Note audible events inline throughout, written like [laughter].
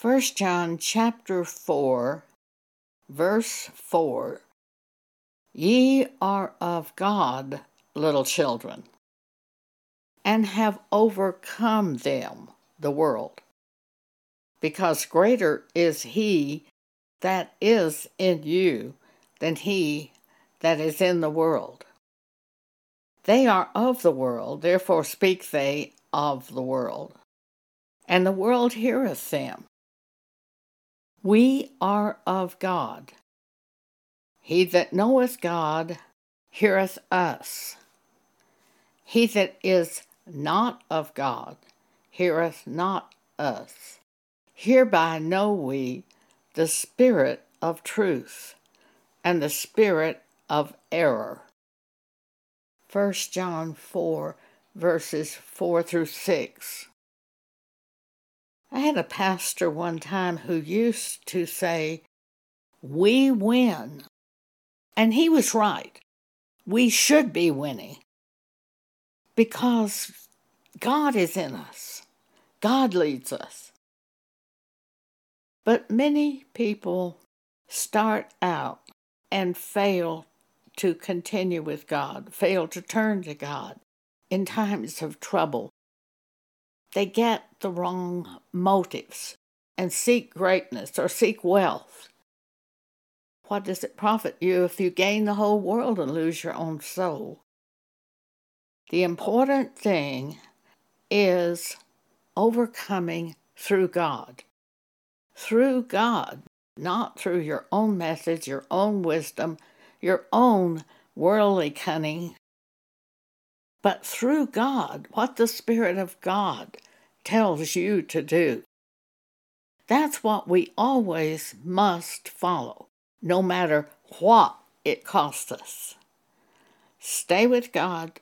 1 John chapter 4, verse 4 Ye are of God, little children, and have overcome them, the world, because greater is he that is in you than he that is in the world. They are of the world, therefore speak they of the world, and the world heareth them. We are of God. He that knoweth God heareth us. He that is not of God heareth not us. Hereby know we the spirit of truth and the spirit of error. 1 John 4, verses 4 through 6. I had a pastor one time who used to say, We win. And he was right. We should be winning because God is in us, God leads us. But many people start out and fail to continue with God, fail to turn to God in times of trouble. They get the wrong motives and seek greatness or seek wealth. What does it profit you if you gain the whole world and lose your own soul? The important thing is overcoming through God. Through God, not through your own methods, your own wisdom, your own worldly cunning, but through God, what the Spirit of God tells you to do. That's what we always must follow, no matter what it costs us. Stay with God,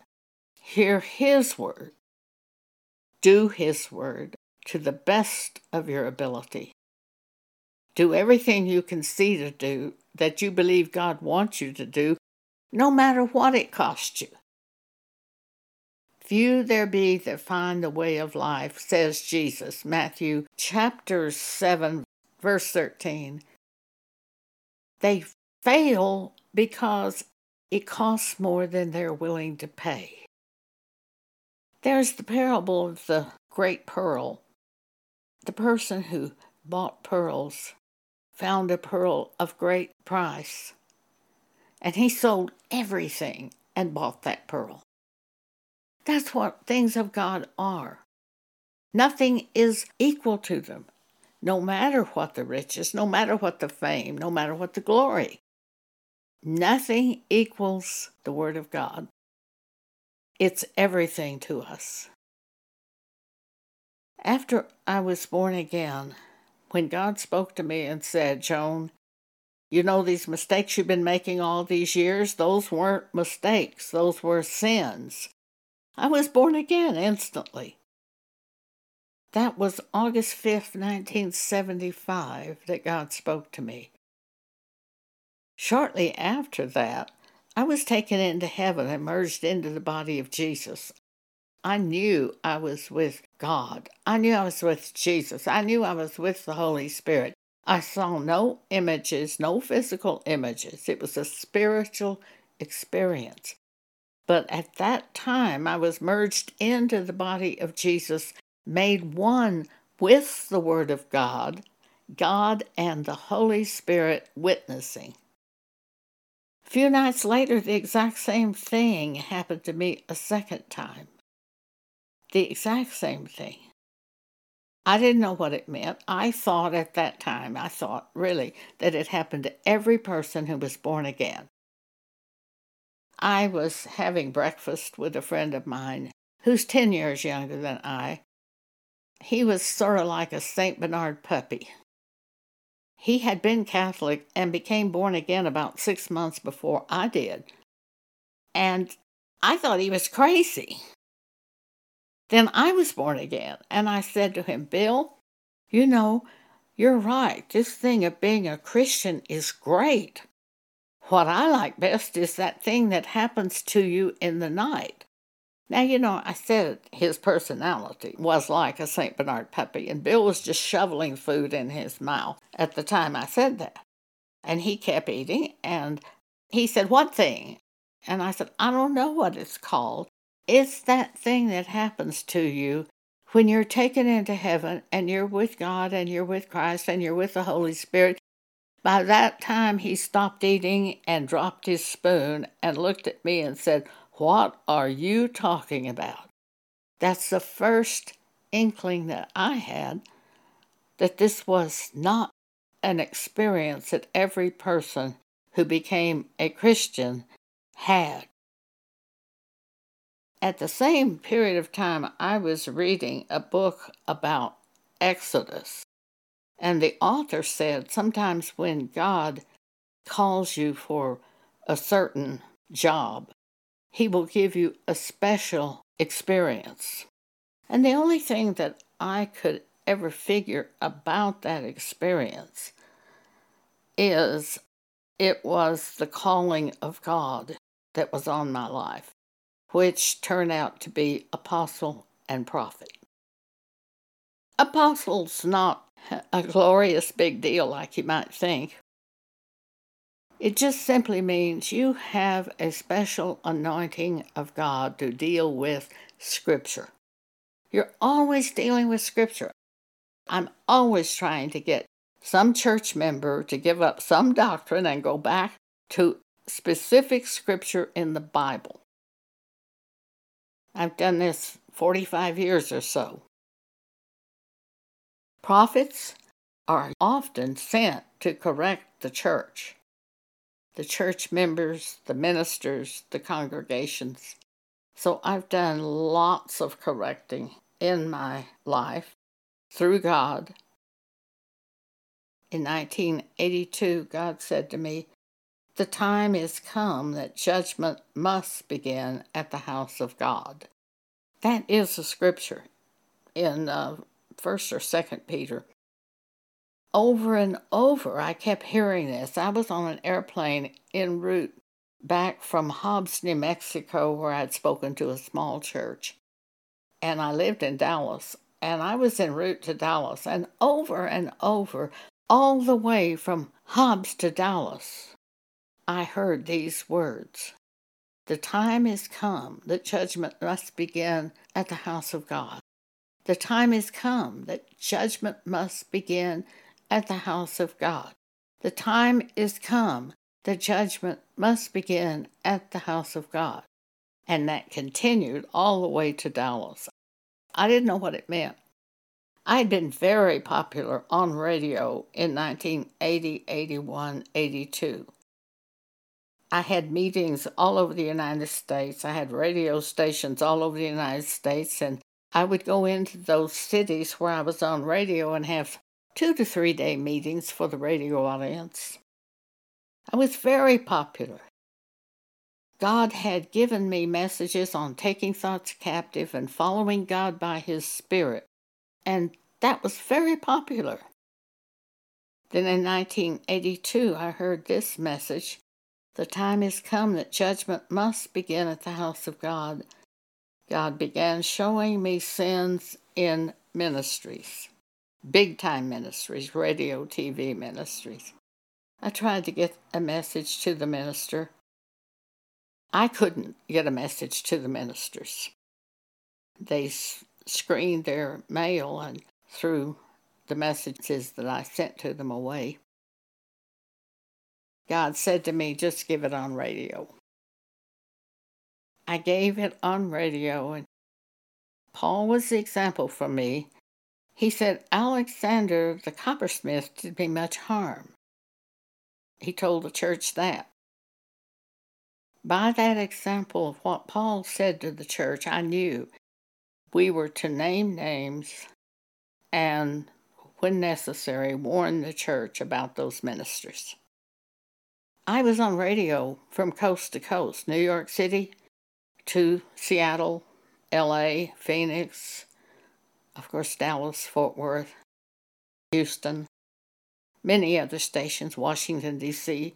hear His word, do His word to the best of your ability. Do everything you can see to do that you believe God wants you to do, no matter what it costs you. Few there be that find the way of life, says Jesus, Matthew chapter 7, verse 13. They fail because it costs more than they're willing to pay. There's the parable of the great pearl. The person who bought pearls found a pearl of great price, and he sold everything and bought that pearl. That's what things of God are. Nothing is equal to them, no matter what the riches, no matter what the fame, no matter what the glory. Nothing equals the Word of God. It's everything to us. After I was born again, when God spoke to me and said, Joan, you know, these mistakes you've been making all these years, those weren't mistakes, those were sins. I was born again instantly. That was August 5th, 1975, that God spoke to me. Shortly after that, I was taken into heaven and merged into the body of Jesus. I knew I was with God. I knew I was with Jesus. I knew I was with the Holy Spirit. I saw no images, no physical images. It was a spiritual experience. But at that time, I was merged into the body of Jesus, made one with the Word of God, God and the Holy Spirit witnessing. A few nights later, the exact same thing happened to me a second time. The exact same thing. I didn't know what it meant. I thought at that time, I thought really that it happened to every person who was born again. I was having breakfast with a friend of mine who's 10 years younger than I. He was sort of like a St. Bernard puppy. He had been Catholic and became born again about six months before I did. And I thought he was crazy. Then I was born again, and I said to him, Bill, you know, you're right. This thing of being a Christian is great. What I like best is that thing that happens to you in the night. Now, you know, I said his personality was like a St. Bernard puppy, and Bill was just shoveling food in his mouth at the time I said that. And he kept eating, and he said, What thing? And I said, I don't know what it's called. It's that thing that happens to you when you're taken into heaven and you're with God and you're with Christ and you're with the Holy Spirit. By that time, he stopped eating and dropped his spoon and looked at me and said, What are you talking about? That's the first inkling that I had that this was not an experience that every person who became a Christian had. At the same period of time, I was reading a book about Exodus, and the author said sometimes when God calls you for a certain job, he will give you a special experience. And the only thing that I could ever figure about that experience is it was the calling of God that was on my life, which turned out to be apostle and prophet. Apostle's not a glorious big deal like you might think. It just simply means you have a special anointing of God to deal with Scripture. You're always dealing with Scripture. I'm always trying to get some church member to give up some doctrine and go back to specific scripture in the Bible. I've done this 45 years or so. Prophets are often sent to correct the church, the church members, the ministers, the congregations. So I've done lots of correcting in my life through God in 1982, God said to me, The time is come that judgment must begin at the house of God. That is a scripture in uh, 1st or 2nd Peter. Over and over, I kept hearing this. I was on an airplane en route back from Hobbs, New Mexico, where I'd spoken to a small church. And I lived in Dallas. And I was en route to Dallas. And over and over, all the way from Hobbs to Dallas, I heard these words The time is come that judgment must begin at the house of God. The time is come that judgment must begin at the house of God. The time is come that judgment must begin at the house of God. And that continued all the way to Dallas. I didn't know what it meant. I had been very popular on radio in 1980, 81, 82. I had meetings all over the United States. I had radio stations all over the United States, and I would go into those cities where I was on radio and have two to three day meetings for the radio audience. I was very popular. God had given me messages on taking thoughts captive and following God by His Spirit and that was very popular. Then in 1982, I heard this message The time is come that judgment must begin at the house of God. God began showing me sins in ministries, big time ministries, radio, TV ministries. I tried to get a message to the minister. I couldn't get a message to the ministers. They screened their mail and threw the messages that I sent to them away. God said to me, just give it on radio. I gave it on radio, and Paul was the example for me. He said, Alexander the coppersmith did me much harm. He told the church that. By that example of what Paul said to the church, I knew we were to name names and, when necessary, warn the church about those ministers. I was on radio from coast to coast, New York City to Seattle, LA, Phoenix, of course, Dallas, Fort Worth, Houston, many other stations, Washington, D.C.,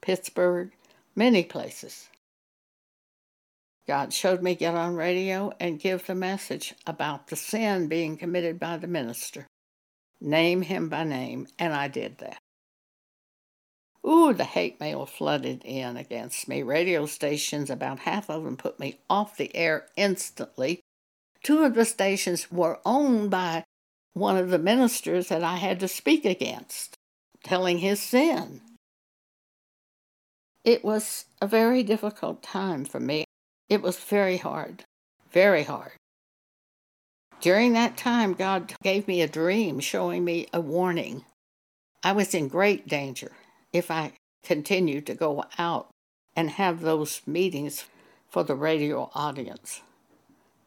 Pittsburgh, many places. God showed me get on radio and give the message about the sin being committed by the minister. Name him by name, and I did that. Ooh, the hate mail flooded in against me. Radio stations, about half of them put me off the air instantly. Two of the stations were owned by one of the ministers that I had to speak against, telling his sin. It was a very difficult time for me. It was very hard, very hard. During that time, God gave me a dream showing me a warning. I was in great danger if I continued to go out and have those meetings for the radio audience.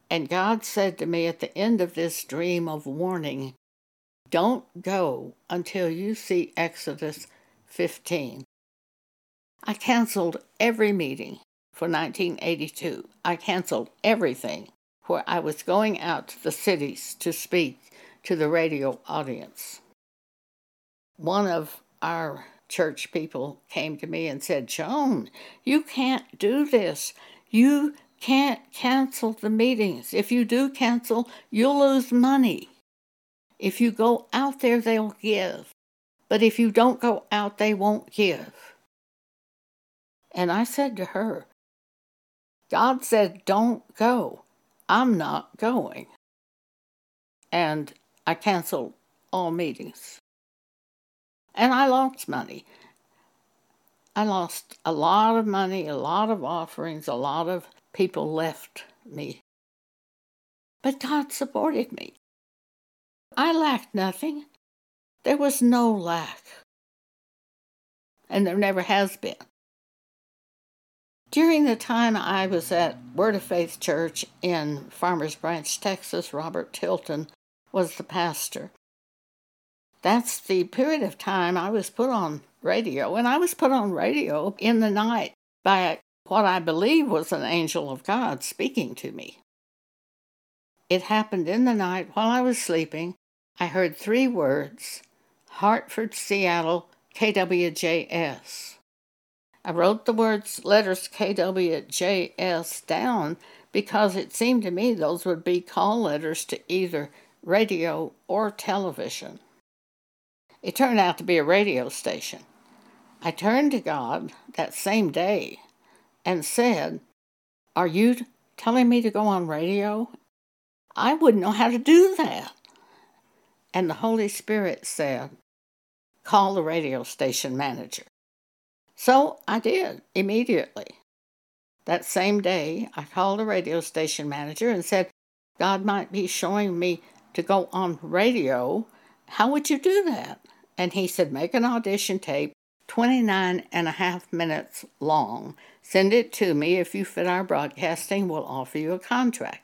And God said to me at the end of this dream of warning, Don't go until you see Exodus 15. I canceled every meeting for 1982. I canceled everything where I was going out to the cities to speak to the radio audience. One of our church people came to me and said, Joan, you can't do this. You can't cancel the meetings. If you do cancel, you'll lose money. If you go out there, they'll give. But if you don't go out, they won't give. And I said to her, God said, don't go. I'm not going. And I canceled all meetings. And I lost money. I lost a lot of money, a lot of offerings, a lot of people left me. But God supported me. I lacked nothing. There was no lack. And there never has been. During the time I was at Word of Faith Church in Farmers Branch, Texas, Robert Tilton was the pastor. That's the period of time I was put on radio, and I was put on radio in the night by what I believe was an angel of God speaking to me. It happened in the night while I was sleeping. I heard three words Hartford, Seattle, KWJS. I wrote the words letters KWJS down because it seemed to me those would be call letters to either radio or television. It turned out to be a radio station. I turned to God that same day and said, Are you telling me to go on radio? I wouldn't know how to do that. And the Holy Spirit said, Call the radio station manager. So I did immediately. That same day, I called the radio station manager and said, God might be showing me to go on radio. How would you do that? And he said, Make an audition tape 29 and a half minutes long. Send it to me. If you fit our broadcasting, we'll offer you a contract.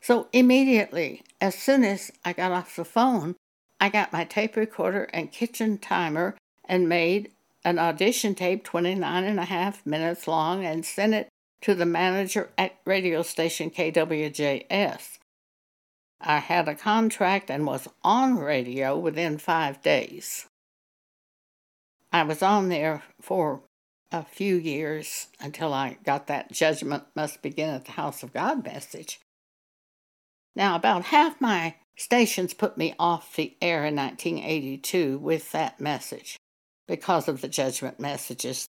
So immediately, as soon as I got off the phone, I got my tape recorder and kitchen timer and made an audition tape 29 and a half minutes long and sent it to the manager at radio station KWJS. I had a contract and was on radio within five days. I was on there for a few years until I got that judgment must begin at the house of God message. Now, about half my stations put me off the air in 1982 with that message because of the judgment messages.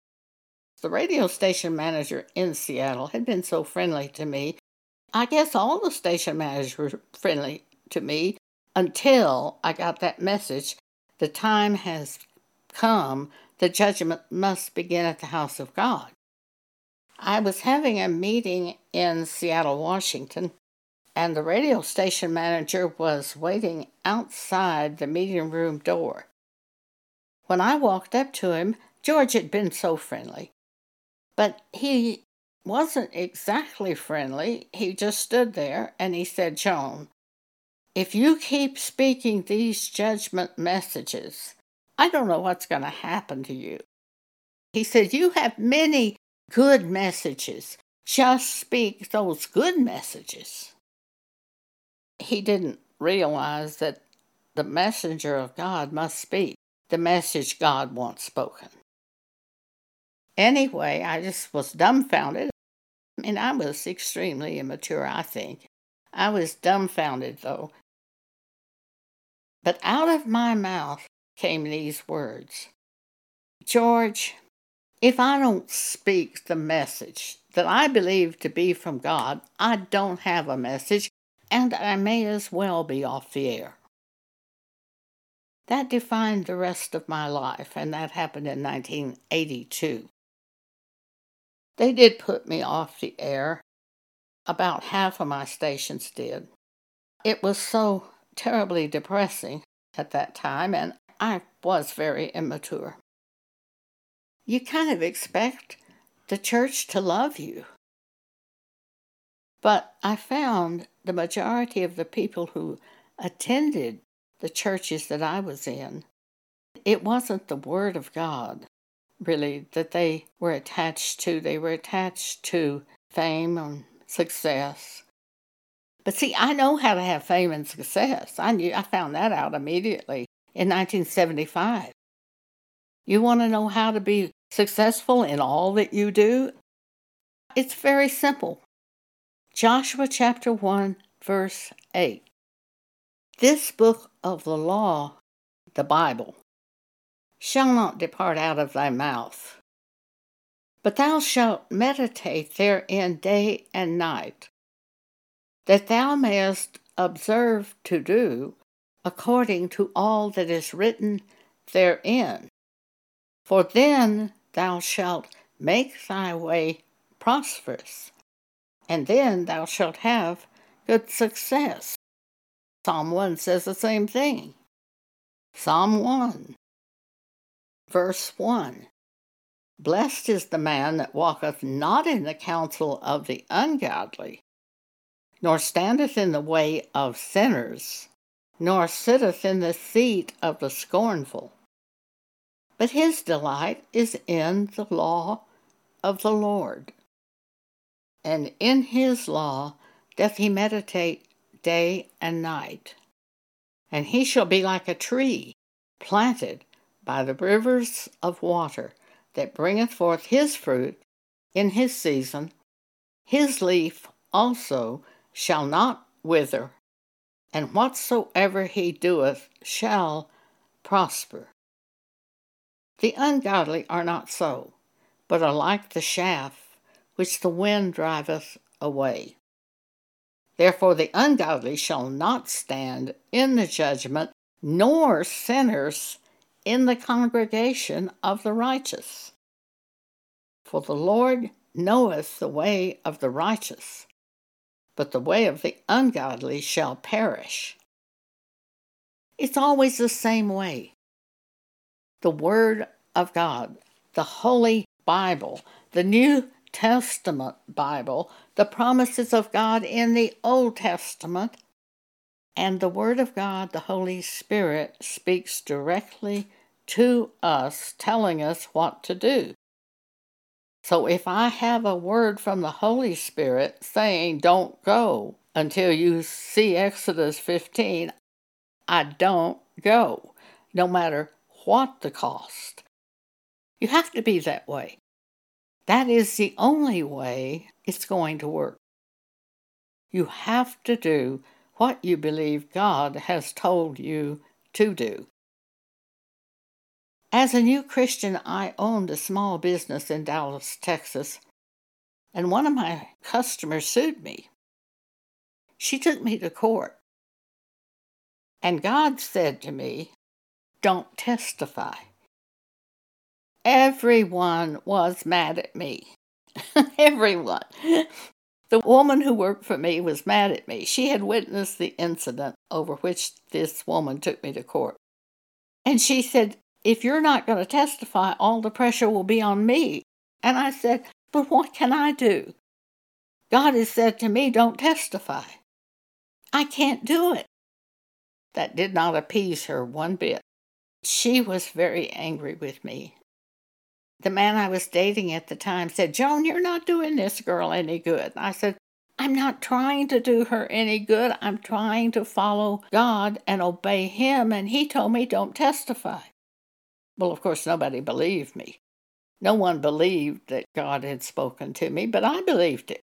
The radio station manager in Seattle had been so friendly to me. I guess all the station managers were friendly to me until I got that message. The time has come, the judgment must begin at the house of God. I was having a meeting in Seattle, Washington, and the radio station manager was waiting outside the meeting room door. When I walked up to him, George had been so friendly. But he wasn't exactly friendly. He just stood there and he said, Joan, if you keep speaking these judgment messages, I don't know what's going to happen to you. He said, You have many good messages. Just speak those good messages. He didn't realize that the messenger of God must speak the message God wants spoken. Anyway, I just was dumbfounded. And I was extremely immature, I think. I was dumbfounded, though. But out of my mouth came these words George, if I don't speak the message that I believe to be from God, I don't have a message, and I may as well be off the air. That defined the rest of my life, and that happened in 1982. They did put me off the air. About half of my stations did. It was so terribly depressing at that time, and I was very immature. You kind of expect the church to love you. But I found the majority of the people who attended the churches that I was in, it wasn't the Word of God, really, that they were attached to. They were attached to fame and success. But see, I know how to have fame and success. I knew I found that out immediately in 1975. You want to know how to be successful in all that you do? It's very simple. Joshua chapter 1, verse 8. This book of the law, the Bible, shall not depart out of thy mouth, but thou shalt meditate therein day and night, that thou mayest observe to do according to all that is written therein. For then thou shalt make thy way prosperous, and then thou shalt have good success. Psalm 1 says the same thing. Psalm 1, verse 1 Blessed is the man that walketh not in the counsel of the ungodly, nor standeth in the way of sinners, nor sitteth in the seat of the scornful. But his delight is in the law of the Lord, and in his law doth he meditate day and night. And he shall be like a tree planted by the rivers of water that bringeth forth his fruit in his season. His leaf also shall not wither, and whatsoever he doeth shall prosper. The ungodly are not so, but are like the chaff which the wind driveth away. Therefore, the ungodly shall not stand in the judgment, nor sinners in the congregation of the righteous. For the Lord knoweth the way of the righteous, but the way of the ungodly shall perish. It's always the same way. The Word of God, the Holy Bible, the New Testament Bible, the promises of God in the Old Testament, and the Word of God, the Holy Spirit, speaks directly to us, telling us what to do. So if I have a word from the Holy Spirit saying, don't go until you see Exodus 15, I don't go, no matter what the cost. You have to be that way. That is the only way it's going to work. You have to do what you believe God has told you to do. As a new Christian, I owned a small business in Dallas, Texas, and one of my customers sued me. She took me to court. And God said to me, Don't testify. Everyone was mad at me. [laughs] Everyone. The woman who worked for me was mad at me. She had witnessed the incident over which this woman took me to court. And she said, If you're not going to testify, all the pressure will be on me. And I said, But what can I do? God has said to me, Don't testify. I can't do it. That did not appease her one bit. She was very angry with me the man I was dating at the time said, Joan, you're not doing this girl any good. I said, I'm not trying to do her any good. I'm trying to follow God and obey Him. And He told me, don't testify. Well, of course, nobody believed me. No one believed that God had spoken to me, but I believed it.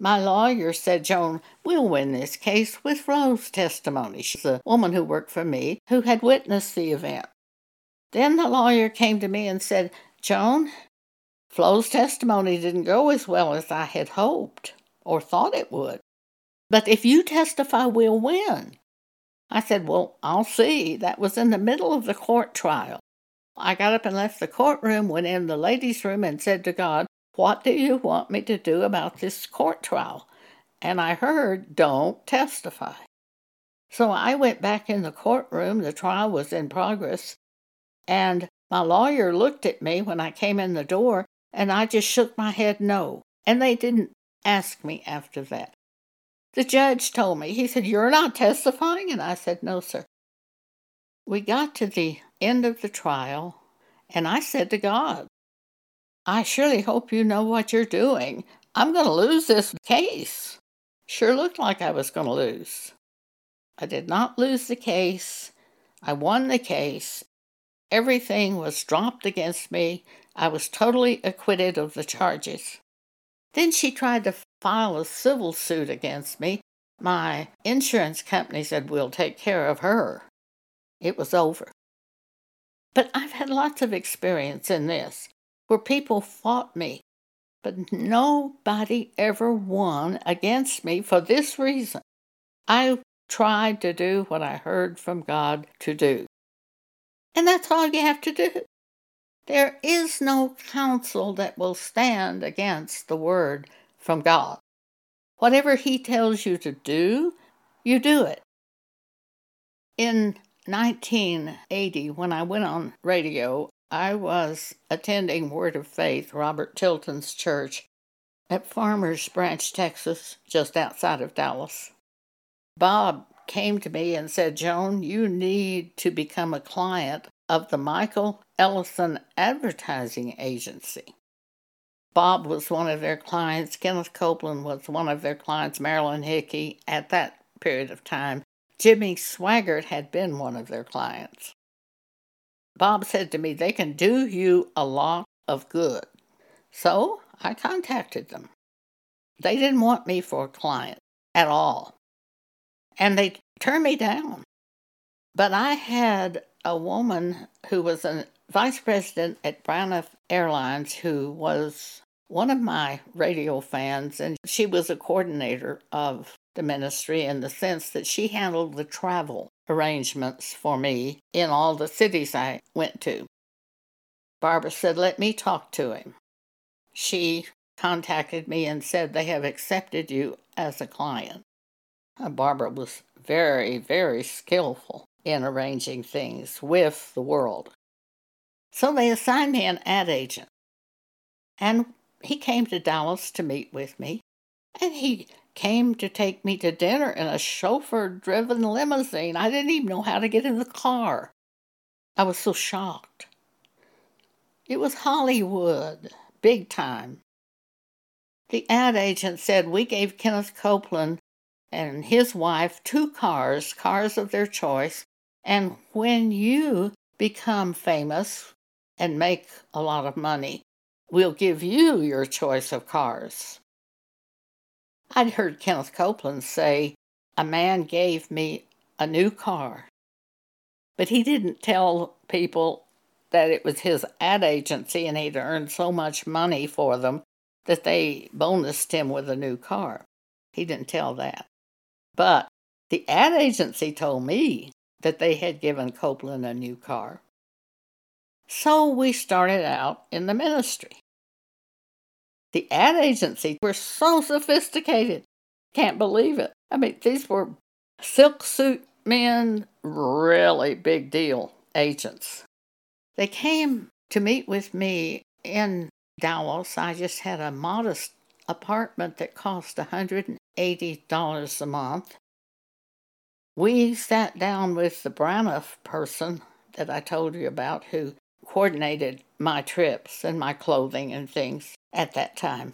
My lawyer said, Joan, we'll win this case with Rose's testimony. She's a woman who worked for me who had witnessed the event. Then the lawyer came to me and said, Joan, Flo's testimony didn't go as well as I had hoped or thought it would. But if you testify, we'll win. I said, Well, I'll see. That was in the middle of the court trial. I got up and left the courtroom, went in the ladies' room, and said to God, What do you want me to do about this court trial? And I heard, Don't testify. So I went back in the courtroom. The trial was in progress. And my lawyer looked at me when I came in the door, and I just shook my head no. And they didn't ask me after that. The judge told me, he said, You're not testifying? And I said, No, sir. We got to the end of the trial, and I said to God, I surely hope you know what you're doing. I'm going to lose this case. Sure looked like I was going to lose. I did not lose the case. I won the case. Everything was dropped against me. I was totally acquitted of the charges. Then she tried to file a civil suit against me. My insurance company said, We'll take care of her. It was over. But I've had lots of experience in this where people fought me, but nobody ever won against me for this reason. I tried to do what I heard from God to do. And that's all you have to do. There is no counsel that will stand against the word from God. Whatever He tells you to do, you do it. In 1980, when I went on radio, I was attending Word of Faith, Robert Tilton's church, at Farmers Branch, Texas, just outside of Dallas. Bob came to me and said, Joan, you need to become a client of the Michael Ellison Advertising Agency. Bob was one of their clients, Kenneth Copeland was one of their clients, Marilyn Hickey at that period of time. Jimmy Swaggart had been one of their clients. Bob said to me, They can do you a lot of good. So I contacted them. They didn't want me for a client at all. And they turned me down. But I had a woman who was a vice president at Braniff Airlines who was one of my radio fans, and she was a coordinator of the ministry in the sense that she handled the travel arrangements for me in all the cities I went to. Barbara said, Let me talk to him. She contacted me and said, They have accepted you as a client. Uh, Barbara was very, very skillful in arranging things with the world. So they assigned me an ad agent. And he came to Dallas to meet with me. And he came to take me to dinner in a chauffeur driven limousine. I didn't even know how to get in the car. I was so shocked. It was Hollywood, big time. The ad agent said we gave Kenneth Copeland and his wife two cars, cars of their choice, and when you become famous and make a lot of money, we'll give you your choice of cars. I'd heard Kenneth Copeland say, A man gave me a new car. But he didn't tell people that it was his ad agency and he'd earned so much money for them that they bonused him with a new car. He didn't tell that. But the ad agency told me that they had given Copeland a new car. So we started out in the ministry. The ad agency were so sophisticated. Can't believe it. I mean, these were silk suit men, really big deal agents. They came to meet with me in Dallas. I just had a modest apartment that cost $180 a month. We sat down with the Braniff person that I told you about who coordinated my trips and my clothing and things at that time.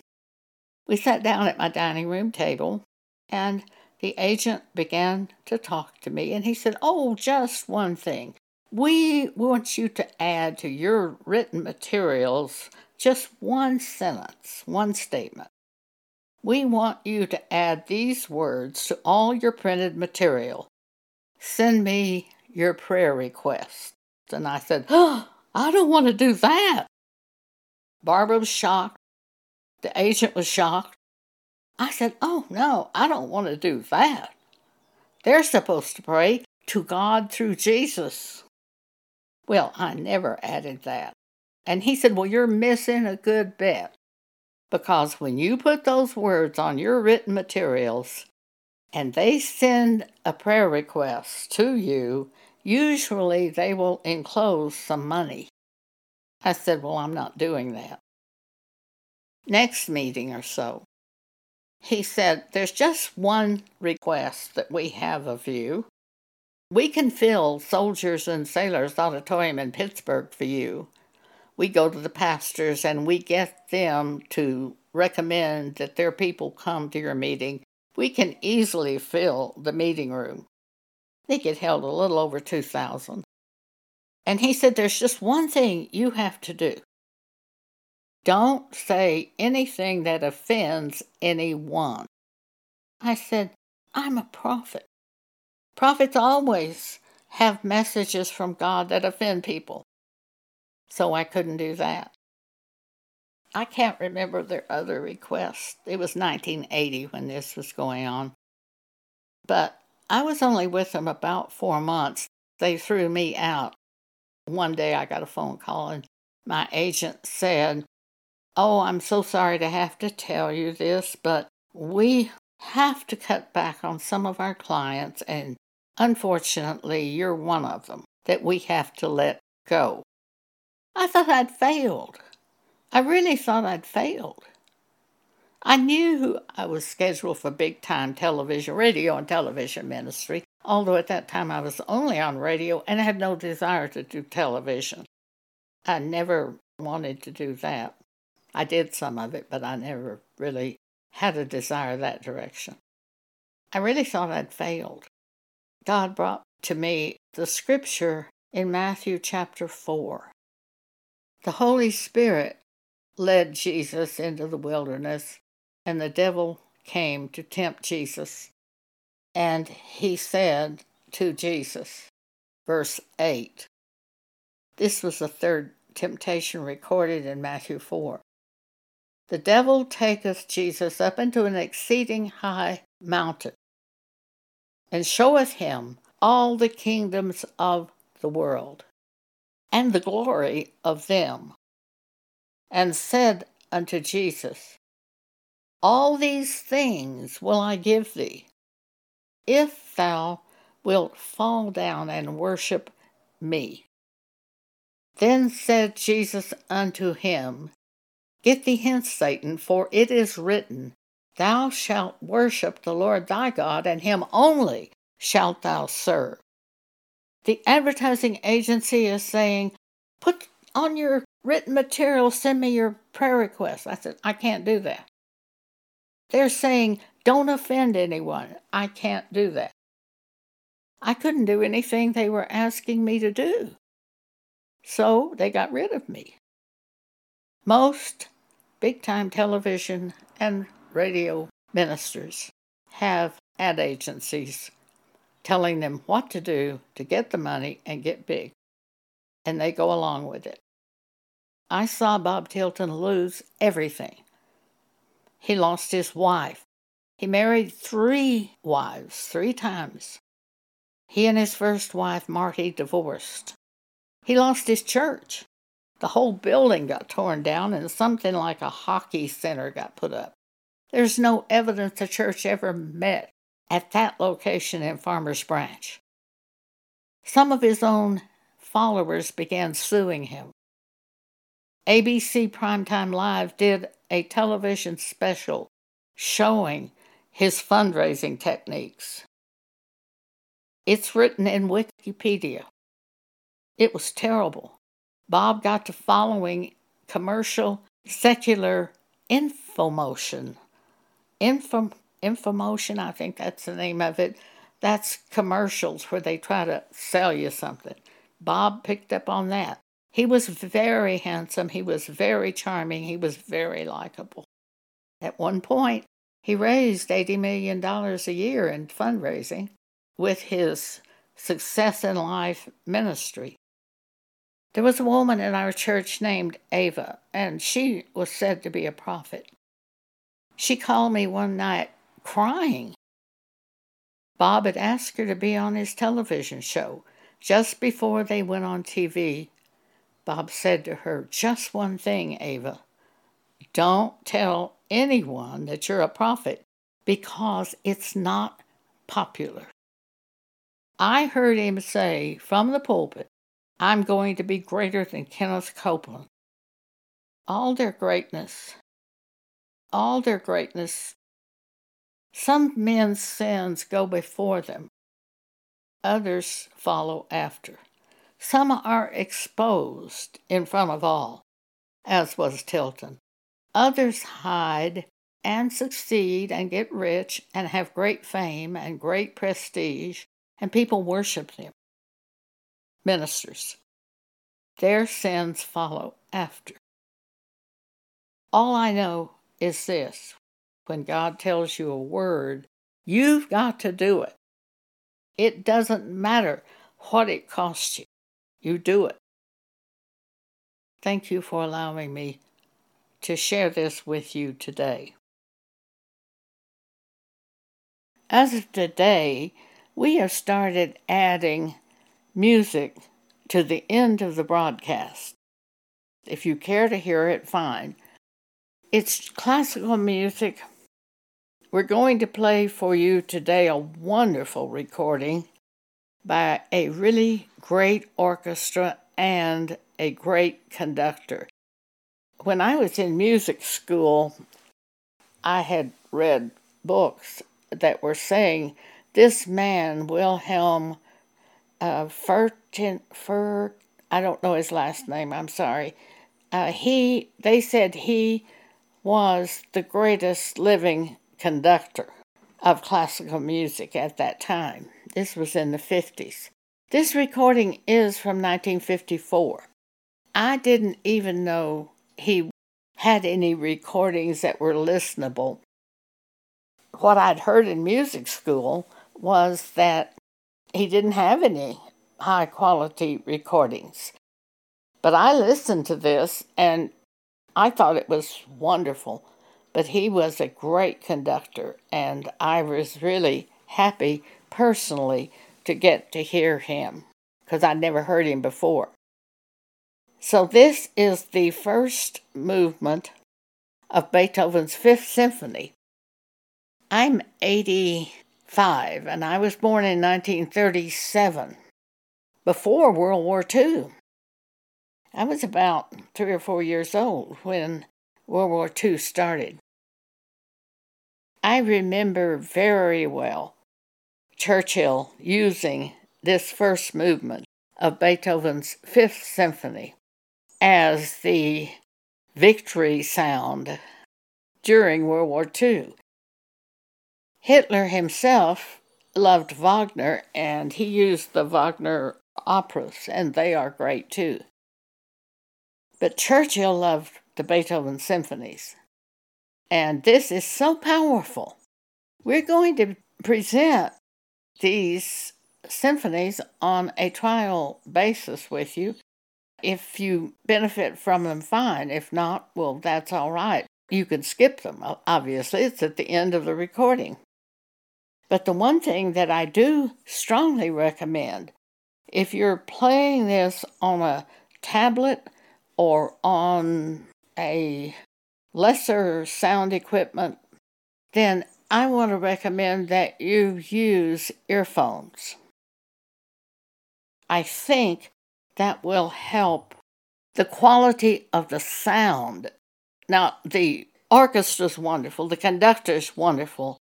We sat down at my dining room table, and the agent began to talk to me, and he said, Oh, just one thing. We want you to add to your written materials just one sentence, one statement. We want you to add these words to all your printed material. Send me your prayer requests. And I said, Oh, I don't want to do that. Barbara was shocked. The agent was shocked. I said, Oh, no, I don't want to do that. They're supposed to pray to God through Jesus. Well, I never added that. And he said, Well, you're missing a good bet. Because when you put those words on your written materials and they send a prayer request to you, usually they will enclose some money. I said, Well, I'm not doing that. Next meeting or so, he said, There's just one request that we have of you. We can fill Soldiers and Sailors Auditorium in Pittsburgh for you. We go to the pastors and we get them to recommend that their people come to your meeting. We can easily fill the meeting room. I think it held a little over 2,000. And he said, There's just one thing you have to do. Don't say anything that offends anyone. I said, I'm a prophet. Prophets always have messages from God that offend people. So I couldn't do that. I can't remember their other requests. It was 1980 when this was going on. But I was only with them about four months. They threw me out. One day I got a phone call and my agent said, Oh, I'm so sorry to have to tell you this, but we have to cut back on some of our clients, and unfortunately, you're one of them that we have to let go. I thought I'd failed. I really thought I'd failed. I knew I was scheduled for big time television, radio, and television ministry, although at that time I was only on radio and had no desire to do television. I never wanted to do that. I did some of it, but I never really had a desire that direction. I really thought I'd failed. God brought to me the scripture in Matthew chapter 4. The Holy Spirit led Jesus into the wilderness, and the devil came to tempt Jesus. And he said to Jesus, verse 8, this was the third temptation recorded in Matthew 4. The devil taketh Jesus up into an exceeding high mountain, and showeth him all the kingdoms of the world, and the glory of them, and said unto Jesus, All these things will I give thee, if thou wilt fall down and worship me. Then said Jesus unto him, Get thee hence, Satan, for it is written, Thou shalt worship the Lord thy God, and him only shalt thou serve. The advertising agency is saying, Put on your written material, send me your prayer request. I said, I can't do that. They're saying, Don't offend anyone. I can't do that. I couldn't do anything they were asking me to do. So they got rid of me. Most big time television and radio ministers have ad agencies telling them what to do to get the money and get big, and they go along with it. I saw Bob Tilton lose everything. He lost his wife. He married three wives, three times. He and his first wife, Marty, divorced. He lost his church. The whole building got torn down and something like a hockey center got put up. There's no evidence the church ever met at that location in Farmers Branch. Some of his own followers began suing him. ABC Primetime Live did a television special showing his fundraising techniques. It's written in Wikipedia. It was terrible. Bob got to following commercial secular infomotion. Info, infomotion, I think that's the name of it. That's commercials where they try to sell you something. Bob picked up on that. He was very handsome. He was very charming. He was very likable. At one point, He raised $80 million a year in fundraising with his Success in Life ministry. There was a woman in our church named Ava, and she was said to be a prophet. She called me one night crying. Bob had asked her to be on his television show. Just before they went on TV, Bob said to her, Just one thing, Ava. Don't tell anyone that you're a prophet because it's not popular. I heard him say from the pulpit, I'm going to be greater than Kenneth Copeland. All their greatness, all their greatness, some men's sins go before them, others follow after. Some are exposed in front of all, as was Tilton. Others hide and succeed and get rich and have great fame and great prestige, and people worship them. Ministers. Their sins follow after. All I know is this when God tells you a word, you've got to do it. It doesn't matter what it costs you, you do it. Thank you for allowing me to share this with you today. As of today, we have started adding music to the end of the broadcast. If you care to hear it, fine. It's classical music. We're going to play for you today a wonderful recording by a really great orchestra and a great conductor when I was in music school, I had read books that were saying this man, Wilhelm uh, Furtin, Fur, I don't know his last name, I'm sorry. Uh, he, they said he was the greatest living conductor of classical music at that time. This was in the 50s. This recording is from 1954. I didn't even know he had any recordings that were listenable. What I'd heard in music school was that he didn't have any high quality recordings. But I listened to this and I thought it was wonderful. But he was a great conductor, and I was really happy personally to get to hear him because I'd never heard him before. So, this is the first movement of Beethoven's Fifth Symphony. I'm 85 and I was born in 1937, before World War II. I was about three or four years old when World War II started. I remember very well Churchill using this first movement of Beethoven's Fifth Symphony as the victory sound during World War II. Hitler himself loved Wagner and he used the Wagner operas, and they are great too. But Churchill loved the Beethoven symphonies, and this is so powerful. We're going to present these symphonies on a trial basis with you if you benefit from them, fine. If not, well, that's all right. You can skip them. Obviously, it's at the end of the recording. But the one thing that I do strongly recommend if you're playing this on a tablet or on a lesser sound equipment, then I want to recommend that you use earphones. I think that will help the quality of the sound. Now, the orchestra's wonderful, the conductor's wonderful,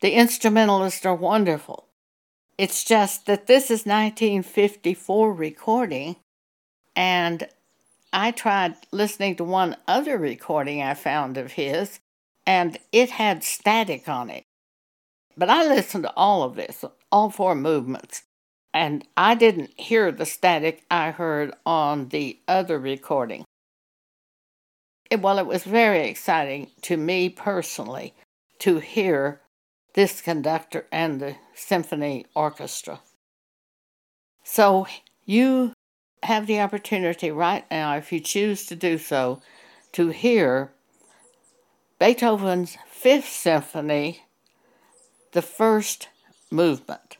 the instrumentalists are wonderful. It's just that this is 1954 recording, and I tried listening to one other recording I found of his, and it had static on it. But I listened to all of this, all four movements, and I didn't hear the static I heard on the other recording. It, well, it was very exciting to me personally to hear this conductor and the symphony orchestra. So you have the opportunity right now, if you choose to do so, to hear Beethoven's Fifth Symphony, the first movement.